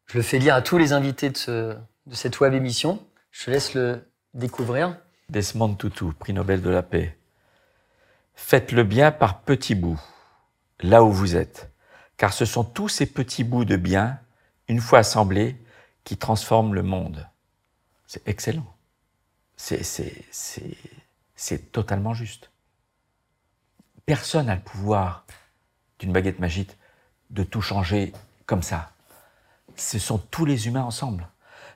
Je le fais lire à tous les invités de, cette web émission. Je te laisse le découvrir. Desmond Tutu, prix Nobel de la paix. Faites le bien par petits bouts, là où vous êtes, car ce sont tous ces petits bouts de bien, une fois assemblés, qui transforment le monde. C'est excellent. C'est totalement juste. Personne n'a le pouvoir d'une baguette magique de tout changer comme ça ce sont tous les humains ensemble.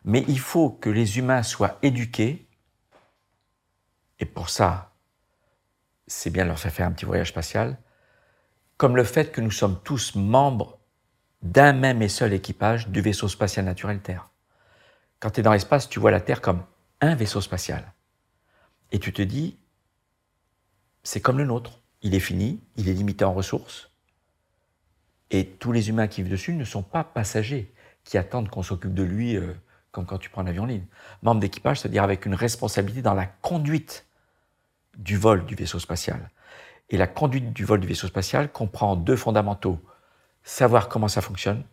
Mais il faut que les humains soient éduqués, et pour ça, c'est bien de leur faire faire un petit voyage spatial, comme le fait que nous sommes tous membres d'un même et seul équipage du vaisseau spatial naturel Terre. Quand tu es dans l'espace, tu vois la Terre comme un vaisseau spatial. Et tu te dis, c'est comme le nôtre. Il est fini, il est limité en ressources. Et tous les humains qui vivent dessus ne sont pas passagers qui attendent qu'on s'occupe de lui euh, comme quand tu prends un avion en ligne. Membre d'équipage, c'est-à-dire avec une responsabilité dans la conduite du vol du vaisseau spatial. Et la conduite du vol du vaisseau spatial comprend deux fondamentaux. Savoir comment ça fonctionne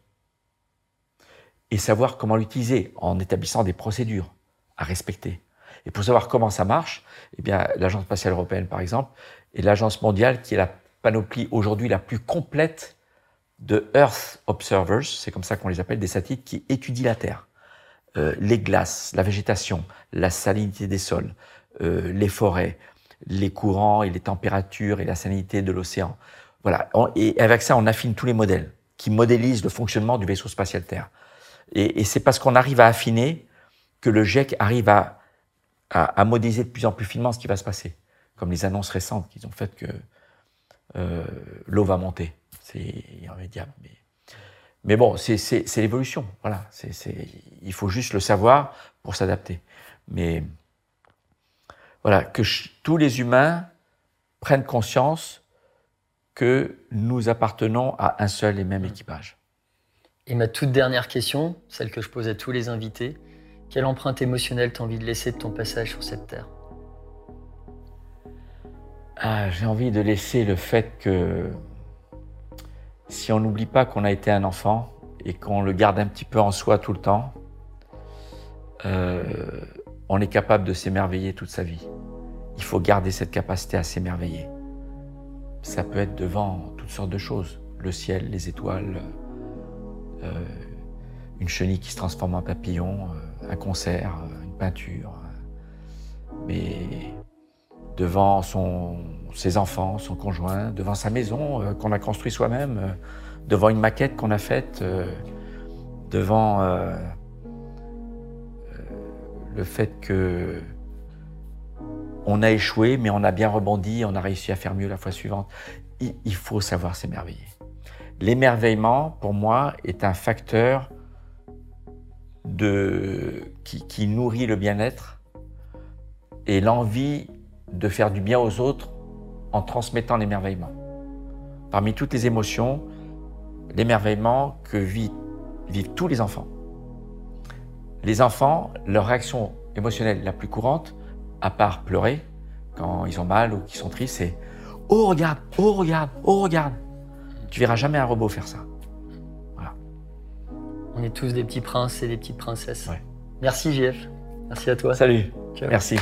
et savoir comment l'utiliser en établissant des procédures à respecter. Et pour savoir comment ça marche, eh bien, l'Agence spatiale européenne, par exemple, est l'agence mondiale qui est la panoplie aujourd'hui la plus complète de Earth Observers, c'est comme ça qu'on les appelle, des satellites qui étudient la Terre, euh, les glaces, la végétation, la salinité des sols, euh, les forêts, les courants et les températures et la salinité de l'océan. Voilà. Et avec ça, on affine tous les modèles qui modélisent le fonctionnement du vaisseau spatial Terre. Et, c'est parce qu'on arrive à affiner que le GIEC arrive à, modéliser de plus en plus finement ce qui va se passer. Comme les annonces récentes qu'ils ont faites que euh, l'eau va monter c'est irrémédiable. Mais, mais bon, c'est l'évolution. Voilà, c'est il faut juste le savoir pour s'adapter. Mais voilà, que tous les humains prennent conscience que nous appartenons à un seul et même équipage. Et ma toute dernière question, celle que je pose à tous les invités, quelle empreinte émotionnelle t'as envie de laisser de ton passage sur cette terre? Ah, J'ai envie de laisser le fait que si on n'oublie pas qu'on a été un enfant et qu'on le garde un petit peu en soi tout le temps, euh, on est capable de s'émerveiller toute sa vie. Il faut garder cette capacité à s'émerveiller. Ça peut être devant toutes sortes de choses, le ciel, les étoiles, euh, une chenille qui se transforme en papillon, euh, un concert, une peinture. Mais devant ses enfants, son conjoint, devant sa maison euh, qu'on a construite soi-même, euh, devant une maquette qu'on a faite, euh, devant le fait que on a échoué, mais on a bien rebondi, on a réussi à faire mieux la fois suivante. Il, faut savoir s'émerveiller. L'émerveillement, pour moi, est un facteur de, qui, qui nourrit le bien-être et l'envie de faire du bien aux autres en transmettant l'émerveillement. Parmi toutes les émotions, l'émerveillement que vivent, tous les enfants. Les enfants, leur réaction émotionnelle la plus courante, à part pleurer quand ils ont mal ou qu'ils sont tristes, c'est Oh regarde, oh regarde, oh regarde. Tu verras jamais un robot faire ça. Voilà. On est tous des petits princes et des petites princesses. Merci JF. Merci à toi. Salut. Merci.